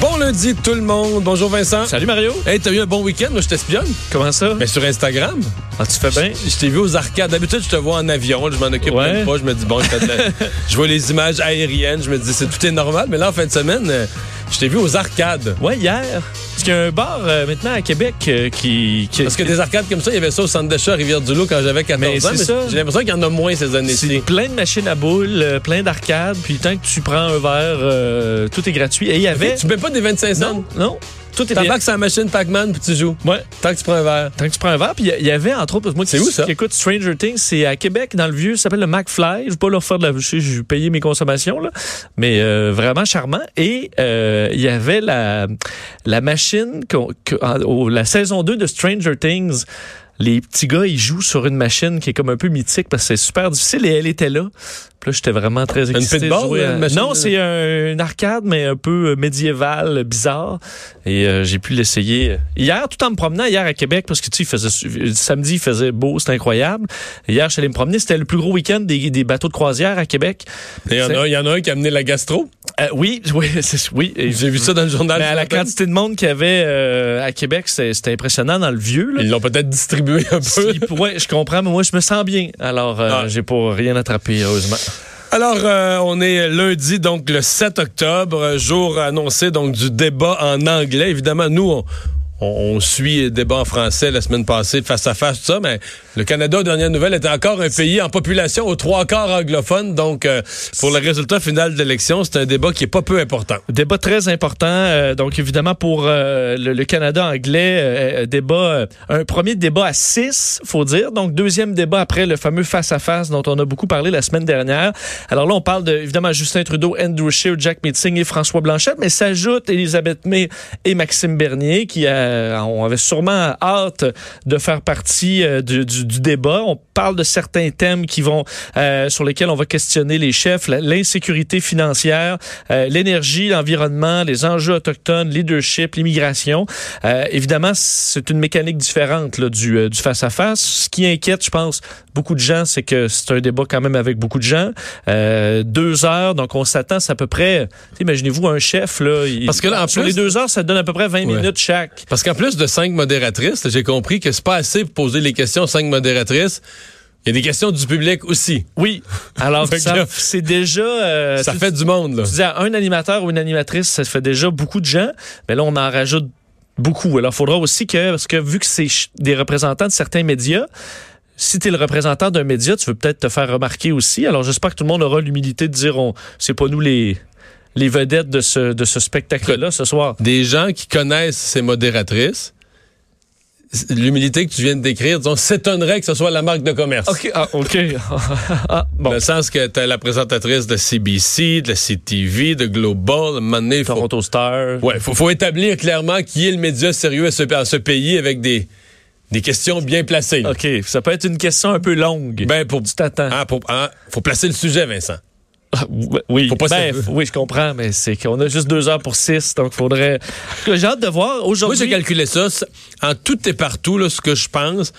Bon lundi tout le monde. Bonjour Vincent. Salut Mario. Hey, t'as eu un bon week-end? Moi, je t'espionne. Comment ça? Mais sur Instagram. Ah, tu fais bien? Je, je t'ai vu aux arcades. D'habitude, je te vois en avion. Je m'en occupe Ouais. même pas. Je me dis, bon, je, fais de la- je vois les images aériennes. Je me dis, c'est tout est normal. Mais là, en fin de semaine, euh, je t'ai vu aux arcades. Ouais, hier. Parce qu'il y a un bar euh, maintenant à Québec euh, qui, qui- Parce que des arcades comme ça, il y avait ça au centre d'achat à Rivière-du-Loup quand j'avais 14 Mais ans. c'est ça. J'ai l'impression qu'il y en a moins ces c'est années-ci. plein de machines à boules, euh, plein d'arcades, puis tant que tu prends un verre, euh, tout est gratuit. Et il y avait... Tu mets pas des 25 cents? Non, non, tout est. T'embarques sur la machine Pac-Man puis tu joues. Ouais. Tant que tu prends un verre. Tant que tu prends un verre, puis il y avait entre autres, parce que moi qui, où, ça? qui écoute Stranger Things, c'est à Québec, dans le vieux, ça s'appelle le McFly. Je vais pas leur faire de la, j'ai payé mes consommations là, mais euh, vraiment charmant. Et euh, il y avait la la machine au- la saison 2 de Stranger Things. Les petits gars, ils jouent sur une machine qui est comme un peu mythique parce que c'est super difficile et elle était là. Puis là, j'étais vraiment très excité. de pitball, à- une Non, de- c'est un, une arcade, mais un peu euh, médiéval, euh, bizarre. Et euh, j'ai pu l'essayer hier, tout en me promenant hier à Québec, parce que tu sais, il faisait, samedi, il faisait beau, c'était incroyable. Hier, je suis allé me promener. C'était le plus gros week-end des, des bateaux de croisière à Québec. Il y, en a, il y en a un qui a amené la gastro? Euh, oui, oui, c'est- oui. J'ai vu ça dans le journal. mais à la quantité de monde qu'il y avait euh, à Québec, c'était impressionnant dans le vieux. Là. Ils l'ont peut-être distribué un peu. Si- ouais, je comprends, mais moi, je me sens bien. Alors, euh, Ah. j'ai pas rien attrapé, heureusement. Alors, euh, on est lundi, donc le 7 octobre, jour annoncé donc du débat en anglais. Évidemment, nous, on, on- on suit le débat en français la semaine passée, face à face, tout ça, mais le Canada, aux dernières nouvelles, était encore un pays en population aux trois quarts anglophones. Donc, euh, pour le résultat final de l'élection, c'est un débat qui est pas peu important. Débat très important. euh, donc, évidemment, pour euh, le, le Canada anglais, euh, débat, euh, un premier débat à six, faut dire. Donc, deuxième débat après le fameux face-à-face dont on a beaucoup parlé la semaine dernière. Alors là, on parle de, évidemment, Justin Trudeau, Andrew Scheer, Jack Meeting et François Blanchette, mais s'ajoute Elisabeth May et Maxime Bernier qui euh, on avait sûrement hâte de faire partie euh, du, du- du débat. On parle de certains thèmes qui vont, euh, sur lesquels on va questionner les chefs, l'insécurité financière, euh, l'énergie, l'environnement, les enjeux autochtones, leadership, l'immigration. Euh, évidemment, c'est une mécanique différente là, du, euh, du face-à-face. Ce qui inquiète, je pense, beaucoup de gens, c'est que c'est un débat quand même avec beaucoup de gens. Euh, deux heures, donc on s'attend, c'est à peu près, imaginez-vous un chef, là, il- Parce que là, en sur plus- les deux heures, ça donne à peu près 20 Ouais. minutes chaque. Parce qu'en plus de cinq modératrices, j'ai compris que c'est pas assez pour poser les questions aux cinq modératrices. Il y a des questions du public aussi. Oui. Alors, que ça- c'est déjà... euh, Ça tu- fait du monde, là. Tu disais, un animateur ou une animatrice, ça fait déjà beaucoup de gens, mais là, on en rajoute beaucoup. Alors, il faudra aussi que, parce que vu que c'est des représentants de certains médias, si tu es le représentant d'un média, tu veux peut-être te faire remarquer aussi. Alors, j'espère que tout le monde aura l'humilité de dire, on, c'est pas nous les, les vedettes de ce, de ce spectacle-là ce soir. des gens qui connaissent ces modératrices, l'humilité que tu viens de décrire, disons, s'étonnerait que ce soit la marque de commerce. OK. Ah, OK. ah, bon. Dans le sens que tu la présentatrice de CBC, de la CTV, de Global, donné, il faut, Toronto Star. ouais, faut, faut établir clairement qui est le média sérieux à ce, à ce pays avec des, des questions bien placées. OK. Ça peut être une question un peu longue. Ben, pour, tu t'attends. ah, pour- ah, faut placer le sujet, Vincent. Oui, Faut pas Ben, oui, je comprends, mais c'est qu'on a juste deux heures pour six, donc faudrait. J'ai hâte de voir Moi, aujourd'hui. j'ai calculé ça. ça- En tout et partout, là, ce que je pense,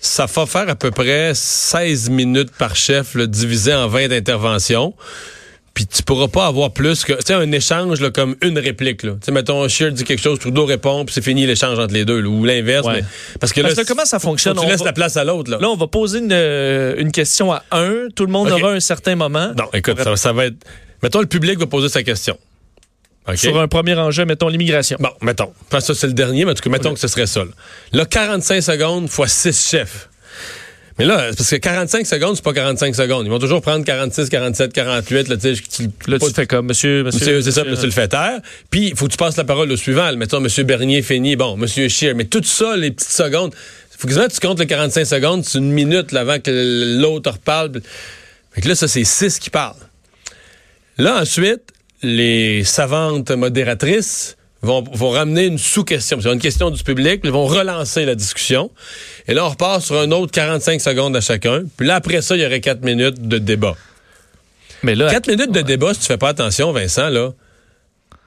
ça va faire à peu près 16 minutes par chef, là, divisé en 20 interventions. Puis tu pourras pas avoir plus que, tu sais, un échange là, comme une réplique. Là. Tu sais, mettons, Scheer dit quelque chose, Trudeau répond, puis c'est fini l'échange entre les deux, là, ou l'inverse. Ouais. mais- Parce que Parce là, que comment ça fonctionne? Tu On laisses va- la place à l'autre. Là. Là, on va poser une, euh, une question à un. Tout le monde aura un certain moment. Non, écoute, ça, ça va être. Mettons, le public va poser sa question. Sur un premier enjeu, mettons l'immigration. Bon, mettons. Enfin, ça, c'est le dernier, mais en tout cas, mettons que ce serait ça. Là, Là, 45 secondes fois 6 chefs. Mais là, parce que 45 secondes, c'est pas 45 secondes. Ils vont toujours prendre 46, 47, 48. Là, tu tu- Là, tu fais comme monsieur, monsieur. Monsieur, c'est ça, monsieur le fait taire. Puis, il faut que tu passes la parole au suivant. Mettons, monsieur Bernier, fini. Bon, monsieur Scheer. Mais tout ça, les petites secondes. Faut que tu comptes le 45 secondes, c'est une minute là, avant que l'autre reparle. Fait que là, ça, c'est 6 qui parlent. Là, ensuite, les savantes modératrices vont, vont ramener une sous-question. C'est une question du public, ils vont relancer la discussion. Et là, on repart sur un autre 45 secondes à chacun. Puis là, après ça, il y aurait 4 minutes de débat. Mais là, Quatre minutes de débat, si tu fais pas attention, Vincent, là,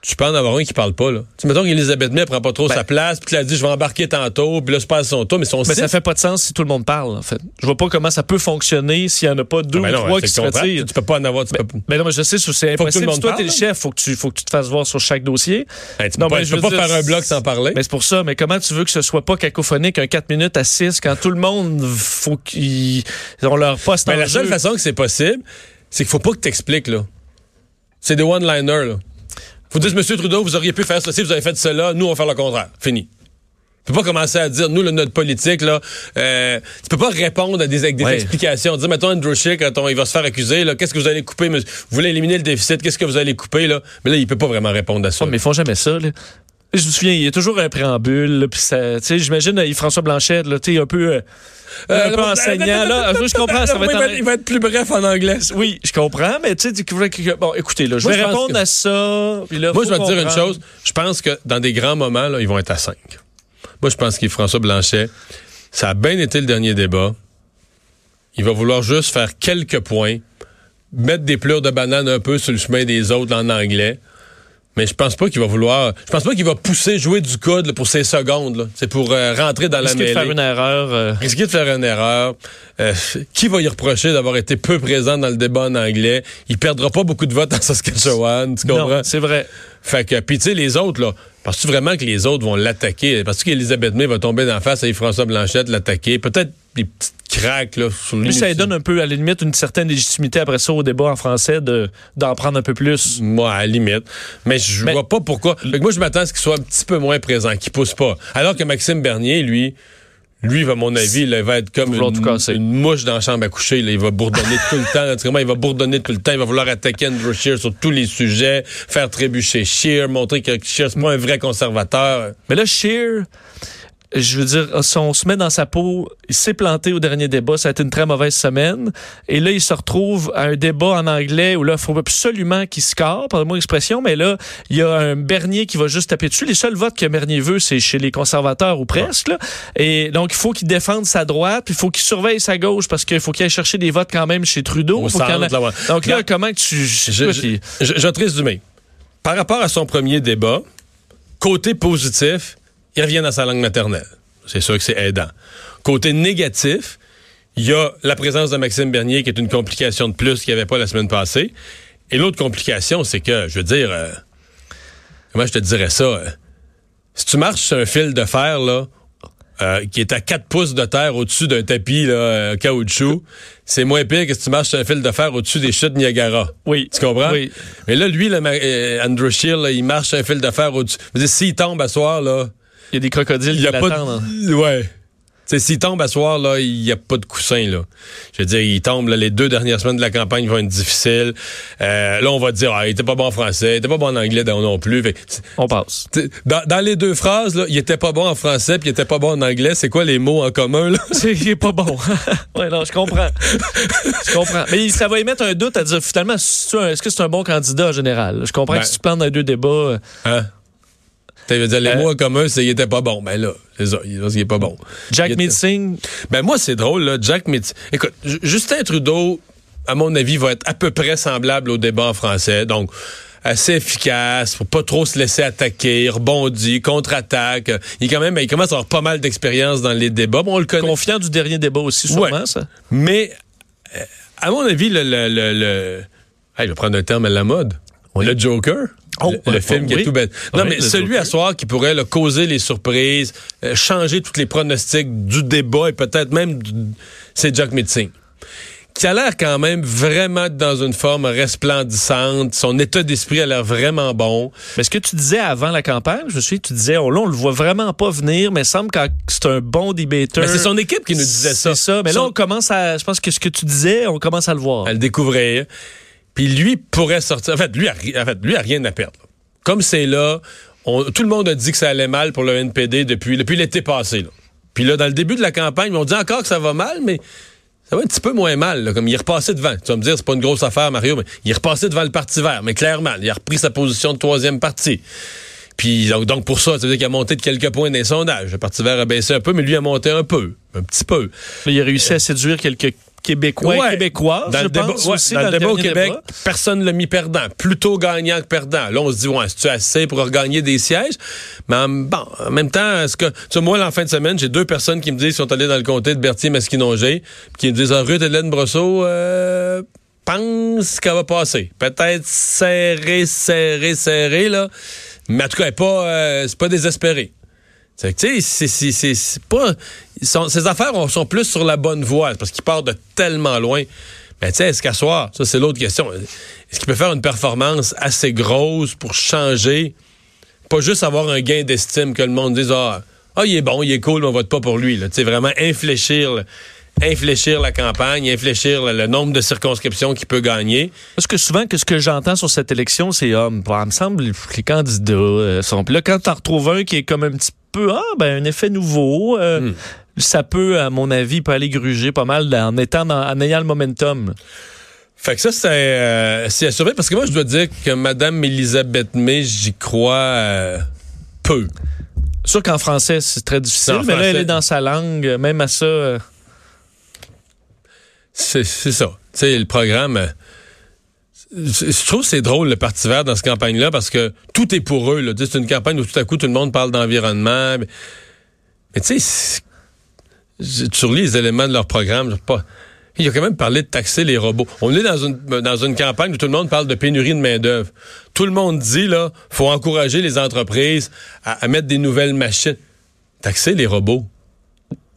tu peux en avoir un qui parle pas, là. Tu mettons qu'Elisabeth May prend pas trop Ben- sa place, puis qu'elle a dit, je vais embarquer tantôt, puis là, je passe son tour, mais son mais six, ça fait pas de sens si tout le monde parle, en fait. Je vois pas comment ça peut fonctionner s'il y en a pas deux Ah, ben ou trois qui se retirent. Tu peux pas en avoir, tu peux Mais non, mais je sais, c'est impossible. Si toi, t'es le chef, faut que tu, faut que tu te fasses voir sur chaque dossier. Tu Non, peux pas, je peux veux pas dire, faire un bloc sans parler. Mais c'est pour ça. Mais comment tu veux que ce soit pas cacophonique, un 4 minutes à 6, quand tout le monde, faut qu'ils ont leur poste Ben, en la seule façon que c'est possible, c'est qu'il faut pas que tu expliques, là. C'est des one-liners, là. Faut dire, Monsieur Trudeau, vous auriez pu faire ceci, vous avez fait cela, nous, on va faire le contraire. Fini. Tu peux pas commencer à dire, nous, le, notre politique, là, euh, tu peux pas répondre à des, avec des Ouais. explications. Dire, mettons, Andrew Scheer, quand on- il va se faire accuser, là, qu'est-ce que vous allez couper? Vous voulez éliminer le déficit, qu'est-ce que vous allez couper, là? Mais là, il peut pas vraiment répondre à ça. Oh, mais ils font jamais ça, là. Je me souviens, il y a toujours un préambule, là, puis ça, tu sais, j'imagine, euh, François Blanchet, là, tu un peu, euh, un peu Euh, enseignant, là. Je comprends, ça va il, être va en- être, il va être plus bref en anglais. Oui, je comprends, mais tu sais, que- bon, écoutez, là, je vais répondre que- à ça. Moi, je vais te dire une chose. Je pense que dans des grands moments, là, ils vont être à 5. Moi, je pense qu'il François Blanchet, ça a bien été le dernier débat. Il va vouloir juste faire quelques points, mettre des pleurs de banane un peu sur le chemin des autres en anglais. Mais je pense pas qu'il va vouloir. Je pense pas qu'il va pousser jouer du code là, pour ces secondes. là. C'est pour euh, rentrer dans la Risquer de mêlée. faire une erreur. euh, Risquer de faire une erreur. Euh, qui va y reprocher d'avoir été peu présent dans le débat en anglais? Il perdra pas beaucoup de votes en Saskatchewan, tu comprends? non, c'est vrai. Fait que, puis tu sais, les autres, là, penses-tu vraiment que les autres vont l'attaquer? Penses-tu qu'Elisabeth May va tomber d'en face à Yves-François Blanchette, l'attaquer? Peut-être des petites craques, là, sur ça donne un peu, à la limite, une certaine légitimité après ça au débat en français de, d'en prendre un peu plus. Moi, à la limite. Mais je Mais- vois pas pourquoi. Fait que moi, je m'attends à ce qu'il soit un petit peu moins présent, qu'il pousse pas. Alors que Maxime Bernier, lui, lui, à mon avis, là, il va être comme une, mouche dans la chambre à coucher. là. Il va bourdonner tout le temps. il va bourdonner tout le temps. Il va vouloir attaquer Andrew Scheer sur tous les sujets, faire trébucher Scheer, montrer que Scheer, c'est pas un vrai conservateur. Mais là, Shear, je veux dire, si on se met dans sa peau, il s'est planté au dernier débat, ça a été une très mauvaise semaine. Et là, il se retrouve à un débat en anglais où là, il faut absolument qu'il score, pardonnez-moi l'expression, mais là, il y a un Bernier qui va juste taper dessus. Les seuls votes que Bernier veut, c'est chez les conservateurs ou presque. là. Et donc, il faut qu'il défende sa droite, puis il faut qu'il surveille sa gauche parce qu'il faut qu'il aille chercher des votes quand même chez Trudeau. Faut là, ouais. Donc là, Là, comment tu... Te résumer. Par rapport à son premier débat, côté positif, il revient dans sa langue maternelle. C'est sûr que c'est aidant. Côté négatif, il y a la présence de Maxime Bernier qui est une complication de plus qu'il n'y avait pas la semaine passée. Et l'autre complication, c'est que, je veux dire, euh, comment je te dirais ça? euh, si tu marches sur un fil de fer, là, euh, qui est à 4 pouces de terre au-dessus d'un tapis là, euh, caoutchouc, c'est moins pire que si tu marches sur un fil de fer au-dessus des chutes Niagara. Oui. Tu comprends? Oui. Mais là, lui, là, euh, Andrew Scheer, là, il marche sur un fil de fer au-dessus. S'il tombe à soir, là, Il y a des crocodiles il qui pas l'attendent. hein. de... Ouais. Tu sais, s'il tombe à soir, là, il n'y a pas de coussin, là. Je veux dire, il tombe, là, les deux dernières semaines de la campagne vont être difficiles. Euh, là, on va dire, ah, il était pas bon en français, il était pas bon en anglais non, non plus. Fait On passe. dans, dans les deux phrases, là, il était pas bon en français puis il était pas bon en anglais. C'est quoi les mots en commun, là? C'est il est pas bon. ouais, non, je comprends. je comprends. Mais ça va émettre un doute à dire finalement, est-ce que c'est un bon candidat en général? Je comprends Ben. que si tu plantes dans les deux débats. euh, Hein? Veux dire, les Euh, mots en commun, c'est qu'il était pas bon. Ben là, c'est ça, il est pas bon. Jack était- Meeting, Ben moi, c'est drôle, là. Jack Meeting. Écoute, Ju- Justin Trudeau, à mon avis, va être à peu près semblable au débat en français. Donc, assez efficace, faut pas trop se laisser attaquer, rebondit, contre-attaque. Il, est quand même, il commence à avoir pas mal d'expérience dans les débats. Bon, on le connaît. confiant du dernier débat aussi, sûrement, Ouais. ça. Mais, euh, à mon avis, le... le, le, le- Hey, je vais prendre un terme à la mode. Le Joker. Oh, le, film oh, qui est tout bête. Non, Oui, mais celui à soir qui pourrait là, causer les surprises, euh, changer tous les pronostics du débat et peut-être même du- c'est Jack Meeting. Qui a l'air quand même vraiment dans une forme resplendissante. Son état d'esprit a l'air vraiment bon. Mais ce que tu disais avant la campagne, je souviens, tu disais, oh, là, on le voit vraiment pas venir, mais il semble que c'est un bon debater. Ben, c'est son équipe qui nous disait ça. C'est ça. Mais là, on commence à. Je pense que ce que tu disais, on commence à le voir. à le découvrir. Puis lui pourrait sortir. En fait, lui a, en fait, lui a rien à perdre. Comme c'est là, tout le monde a dit que ça allait mal pour le NPD depuis, l'été passé. là. Puis là, dans le début de la campagne, on dit encore que ça va mal, mais ça va un petit peu moins mal. là. Comme il est repassé devant. Tu vas me dire, c'est pas une grosse affaire, Mario, mais il est repassé devant le Parti vert. Mais clairement, il a repris sa position de troisième parti. Puis donc, pour ça, ça veut dire qu'il a monté de quelques points dans les sondages. Le Parti vert a baissé un peu, mais lui a monté un peu. Un petit peu. Il a réussi à séduire quelques québécois Ouais. québécoises, Dans je le débat, pense ouais, aussi, dans le débat au Québec, débat. personne ne l'a mis perdant. Plutôt gagnant que perdant. Là, on se dit, ouais, c'est-tu assez pour regagner des sièges? Mais en, bon, en même temps, est-ce que, tu sais, moi, là, en fin de semaine, j'ai deux personnes qui me disent, qu'ils sont allés dans le comté de Berthier-Masquinongé, puis qui me disent, ah, Ruth Hélène Brosseau, euh, pense qu'elle va passer. Peut-être serré, serré, serré, là. Mais en tout cas, elle est pas, euh, c'est pas désespéré. C'est c'est- pas. ils sont- ces affaires on- sont plus sur la bonne voie parce qu'ils partent de tellement loin. Mais tu sais, est-ce qu'à soir, ça c'est l'autre question. Est-ce qu'il peut faire une performance assez grosse pour changer, pas juste avoir un gain d'estime que le monde dise ah, ah il est bon, il est cool, mais on vote pas pour lui. Tu sais, vraiment infléchir, infléchir la campagne, infléchir le, nombre de circonscriptions qu'il peut gagner. Parce que souvent, que ce que j'entends sur cette élection, c'est, ah, bah, il me semble, les candidats euh, sont. Là, quand t'en retrouves un qui est comme un petit ah, ben, un effet nouveau, euh, Hmm. ça peut, à mon avis, peut aller gruger pas mal en étant, dans- en ayant le momentum. Fait que ça, c'est euh, c'est à surveiller parce que moi, je dois dire que Mme Elisabeth May, j'y crois euh, peu. Sûr qu'en français, c'est très difficile, mais là, elle est dans sa langue, même à ça. euh, C'est c'est ça. Tu sais, le programme. Je trouve c'est drôle, le Parti vert, dans cette campagne-là, parce que tout est pour eux. C'est une campagne où tout à coup, tout le monde parle d'environnement. Mais, tu sais, tu relis les éléments de leur programme, pas. Il a quand même parlé de taxer les robots. On est dans une, campagne où tout le monde parle de pénurie de main-d'œuvre. Tout le monde dit, là, faut encourager les entreprises à mettre des nouvelles machines. Taxer les robots.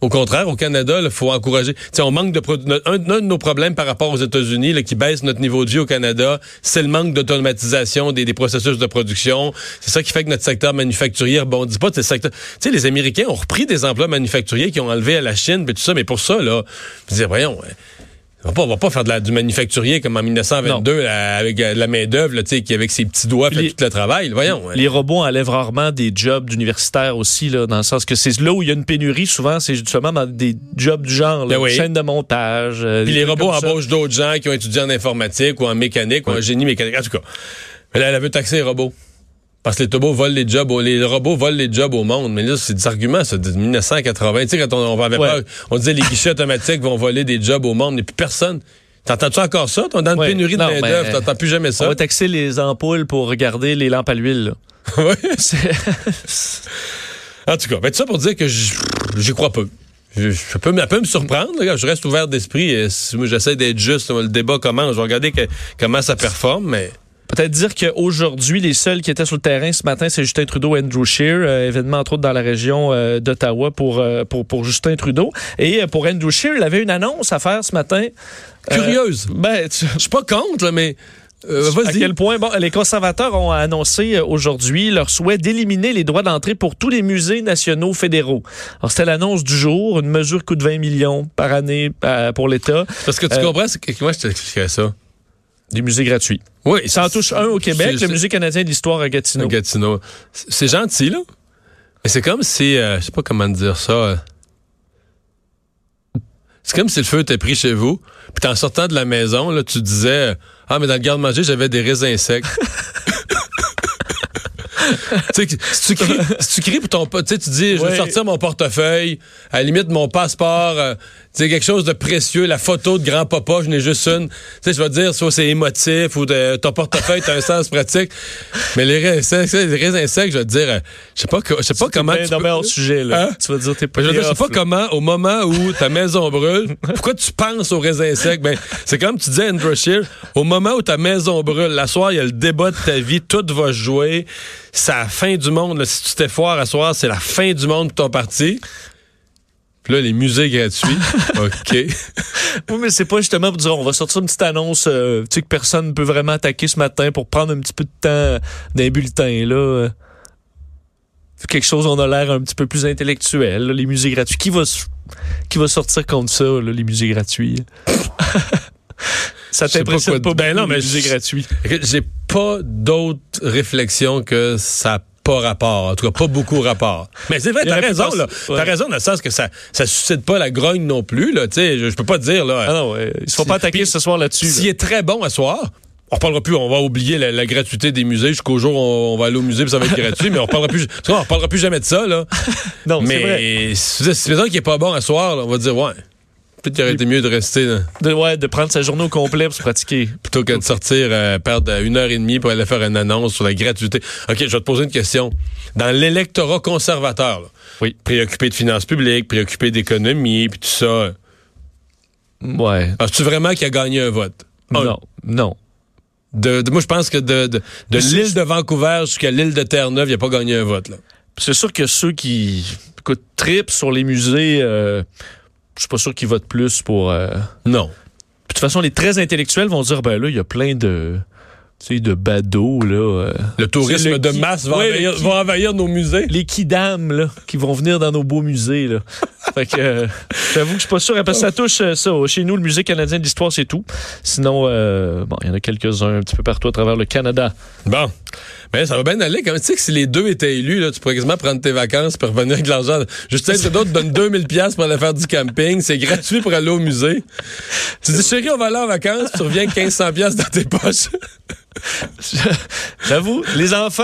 Au contraire, au Canada, il faut encourager. T'sais, on manque de un, de nos problèmes par rapport aux États-Unis qui baisse notre niveau de vie au Canada, c'est le manque d'automatisation des, processus de production. C'est ça qui fait que notre secteur manufacturier rebondit pas. Tu sais, les Américains ont repris des emplois manufacturiers qui ont enlevé à la Chine, puis tout ça. Mais pour ça, là, je disais, voyons. On va va pas faire de la, du manufacturier comme en 1922 là, avec euh, la main d'œuvre, là, tu sais, qui avec ses petits doigts fait Les- tout le travail. Voyons. hein. Les robots enlèvent rarement des jobs d'universitaires aussi, là, dans le sens que c'est là où il y a une pénurie, souvent, c'est justement dans des jobs du genre, là, Ben oui. chaîne de montage. euh, Puis les robots embauchent d'autres gens qui ont étudié en informatique ou en mécanique ou en génie mécanique. En tout cas, mais là, elle veut taxer les robots. Parce que les robots volent les jobs, au- les robots volent les jobs au monde. Mais là, c'est des arguments, ça, de 1980. Tu sais, quand on, on avait Ouais. peur, on disait les guichets automatiques vont voler des jobs au monde, mais plus personne. T'entends-tu encore ça? T'es dans une Ouais. pénurie de main-d'œuvre, t'entends plus jamais On ça. va taxer les ampoules pour regarder les lampes à l'huile. là. C'est- En tout cas, ben, tout ça pour dire que j'y crois peu. Je, je peux, me- elle peut me surprendre. Regarde, je reste ouvert d'esprit. j'essaie d'être juste. Le débat commence. Je vais regarder que- comment ça performe, mais. Peut-être dire qu'aujourd'hui, les seuls qui étaient sur le terrain ce matin, c'est Justin Trudeau et Andrew Scheer, euh, événement entre autres dans la région euh, d'Ottawa pour, euh, pour, pour Justin Trudeau. Et euh, pour Andrew Scheer, il avait une annonce à faire ce matin. Curieuse. ben, tu- Je suis pas contre, là, mais. euh, à quel point bon, les conservateurs ont annoncé aujourd'hui leur souhait d'éliminer les droits d'entrée pour tous les musées nationaux fédéraux. Alors c'était l'annonce du jour, une mesure coûte 20 millions par année euh, pour l'État, Parce que tu Euh, comprends, c'est que moi, je t'expliquerais ça. Des musées gratuits. Oui. Ça en touche un au Québec, le musée canadien de l'histoire à Gatineau. c'est- Gatineau. C'est gentil, là. Mais c'est comme si. euh, je sais pas comment dire ça. euh, c'est comme si le feu était pris chez vous, puis en sortant de la maison, là, tu disais Ah, mais dans le garde-manger, j'avais des raisins secs. tu sais, que si tu cries, si tu cries pour ton pote, tu sais, tu dis, je veux Ouais. sortir mon portefeuille, à la limite mon passeport, euh, sais, quelque chose de précieux, la photo de grand-papa, je n'ai juste une. Tu sais, je vais te dire, soit c'est émotif ou de, ton portefeuille, t'as un sens pratique. Mais les raisins les raisins secs, je vais te dire, euh, je sais pas, que- je sais pas comment tu peux- sujet, là. Hein? Tu vas dire, t'es pas je veux dire, je sais pas là. comment, au moment où ta maison brûle, pourquoi tu penses aux raisins secs? Ben, c'est comme tu disais, Andrew Scheer, au moment où ta maison brûle, la soir, il y a le débat de ta vie, tout va se jouer, c'est la fin du monde. là. Si tu t'es foire à soir, c'est la fin du monde pour ton parti. Puis là, les musées gratuits. OK. Oui, mais c'est pas justement pour dire on va sortir une petite annonce euh, tu sais que personne ne peut vraiment attaquer ce matin pour prendre un petit peu de temps d'un bulletin là. euh. Quelque chose on a l'air un petit peu plus intellectuel, là, les musées gratuits. Qui va qui va sortir contre ça, là, les musées gratuits? ça pas t'impressionne pas. Ben non, mais les musées gratuits. J'ai pas d'autre réflexion que ça pas rapport. En tout cas, pas beaucoup rapport. Mais c'est vrai, t'as raison, là. ouais. T'as raison dans le sens que ça, ça suscite pas la grogne non plus, là. Tu sais, je, je peux pas te dire, là. Ah non, ouais, ils se font pas attaquer ce soir là-dessus. S'il là. est très bon à soir, on reparlera plus, on va oublier la, la gratuité des musées jusqu'au jour où on, on va aller au musée puis ça va être gratuit, mais on reparlera plus, on reparlera plus jamais de ça, là. Non, c'est vrai. mais si, si mettons qu'il est pas bon à soir, là, on va dire, ouais. Peut-être qu'il aurait été mieux de rester là, De, ouais, de prendre sa journée au complet pour se pratiquer. plutôt que de sortir, euh, perdre une heure et demie pour aller faire une annonce sur la gratuité. OK, je vais te poser une question. Dans l'électorat conservateur, là, Oui. préoccupé de finances publiques, préoccupé d'économie, puis tout ça, Ouais. penses-tu vraiment qu'il a gagné un vote? Un. Non, non. De, de- moi, je pense que de, de, de C'est- l'île de Vancouver jusqu'à l'île de Terre-Neuve, il n'a pas gagné un vote. C'est sûr que ceux qui écoute, tripent sur les musées, euh, je suis pas sûr qu'ils votent plus pour. euh, Non. Puis, de toute façon, les très intellectuels vont dire ben là, il y a plein de. Tu sais, de badauds, là. euh, Le tourisme le de qui- masse va, Ouais, envahir, qui- va envahir nos musées. les kidam, là, qui vont venir dans nos beaux musées, là. Fait que, euh, j'avoue que je suis pas sûr, parce que ça touche euh, ça. Chez nous, le Musée canadien de l'histoire, c'est tout. Sinon, euh, bon, il y en a quelques-uns un petit peu partout à travers le Canada. Bon. Mais ça va bien aller. Tu sais que si les deux étaient élus, tu pourrais quasiment prendre tes vacances pour revenir avec l'argent. Justin Trudeau te donne 2000 pièces pour aller faire du camping. C'est gratuit pour aller au musée. Tu dis, chérie, on va aller en vacances. Tu reviens avec 1500 pièces dans tes poches. J'avoue, les enfants,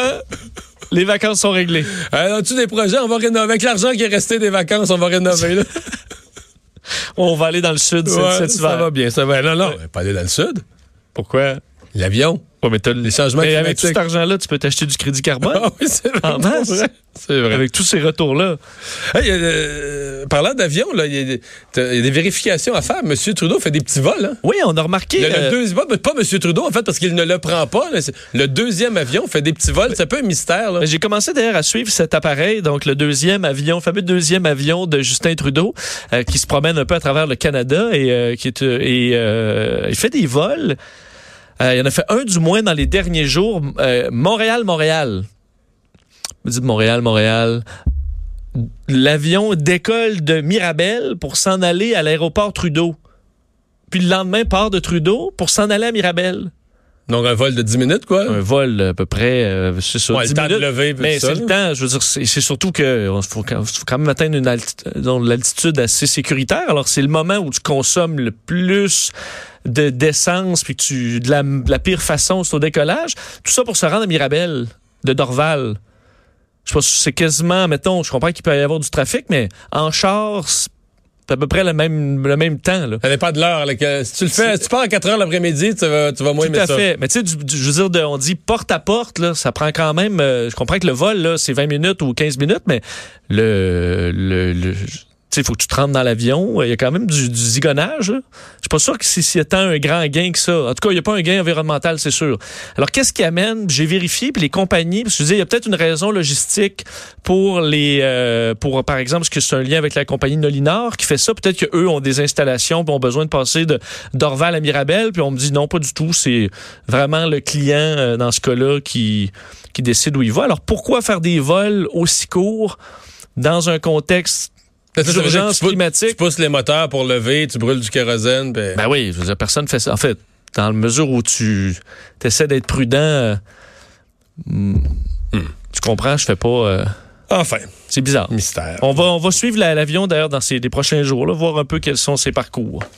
les vacances sont réglées. Euh, As-tu des projets? On va rénover. Avec l'argent qui est resté des vacances, on va rénover. Là. On va aller dans le sud Ouais, cet ça hiver. va bien. Ça va. Non, non, pas aller dans le sud. Pourquoi? L'avion. Ouais, mais t'as Les changements Mais avec tout cet argent-là, tu peux t'acheter du crédit carbone. Ah oui, c'est vrai. C'est vrai. Avec tous ces retours-là. Hey, euh, parlant d'avion, il y, a des- t'as- il y a des vérifications à faire. Monsieur Trudeau fait des petits vols. Hein? Oui, on a remarqué. Le, le euh, deuxième, pas, pas Monsieur Trudeau, en fait, parce qu'il ne le prend pas. là. Le deuxième avion fait des petits vols. C'est un peu un mystère. J'ai commencé d'ailleurs à suivre cet appareil, donc le deuxième avion, le fameux deuxième avion de Justin Trudeau, euh, qui se promène un peu à travers le Canada et euh, qui est euh, et euh, il fait des vols. Euh, il en a fait un du moins dans les derniers jours. Euh, Montréal-Montréal. Vous dites Montréal, Montréal. L'avion décolle de Mirabel pour s'en aller à l'aéroport Trudeau. Puis le lendemain, part de Trudeau pour s'en aller à Mirabel. Donc, un vol de 10 minutes, quoi. Un vol à peu près, euh, c'est ça, Ouais, le 10 temps de lever, Mais c'est le temps, je veux dire, c'est surtout que faut, quand- faut quand même atteindre une alti- donc, l'altitude assez sécuritaire. Alors c'est le moment où tu consommes le plus de d'essence puis que tu de la, de la pire façon c'est au décollage. Tout ça pour se rendre à Mirabel de Dorval. Je pense que c'est quasiment, mettons, je comprends qu'il peut y avoir du trafic, mais en char, c'est à peu près le même le même temps là. Ça dépend de l'heure. Si tu le fais, si tu pars à 4 heures l'après-midi, tu vas, tu vas moins Tout à ça. fait. Mais tu sais, je veux dire, de- on dit porte à porte, là, ça prend quand même. euh, je comprends que le vol, là, c'est 20 minutes ou 15 minutes, mais le. le, le- tu sais, il faut que tu te rentres dans l'avion. Il y a quand même du, zigonnage. là. Je suis pas sûr que s'il y tant un grand gain que ça. En tout cas, il n'y a pas un gain environnemental, c'est sûr. Alors, qu'est-ce qui amène? J'ai vérifié, puis les compagnies, que je dis, il y a peut-être une raison logistique pour les, euh, pour, par exemple, parce que c'est un lien avec la compagnie Nolinor qui fait ça. Peut-être qu'eux ont des installations, puis ont besoin de passer d'Orval à Mirabel, puis on me dit non, pas du tout. C'est vraiment le client, euh, dans ce cas-là, qui, qui décide où il va. Alors, pourquoi faire des vols aussi courts dans un contexte Ça, ça veut dire que d'urgence tu climatique? Tu pousses les moteurs pour lever, tu brûles du kérosène. puis- Ben oui, je veux dire, personne fait ça. En fait, dans la mesure où tu essaies d'être prudent, euh, hmm, tu comprends, je fais pas. euh, Enfin, c'est bizarre. mystère. On va, on va suivre la- l'avion d'ailleurs dans ces, les prochains jours, là, voir un peu quels sont ses parcours.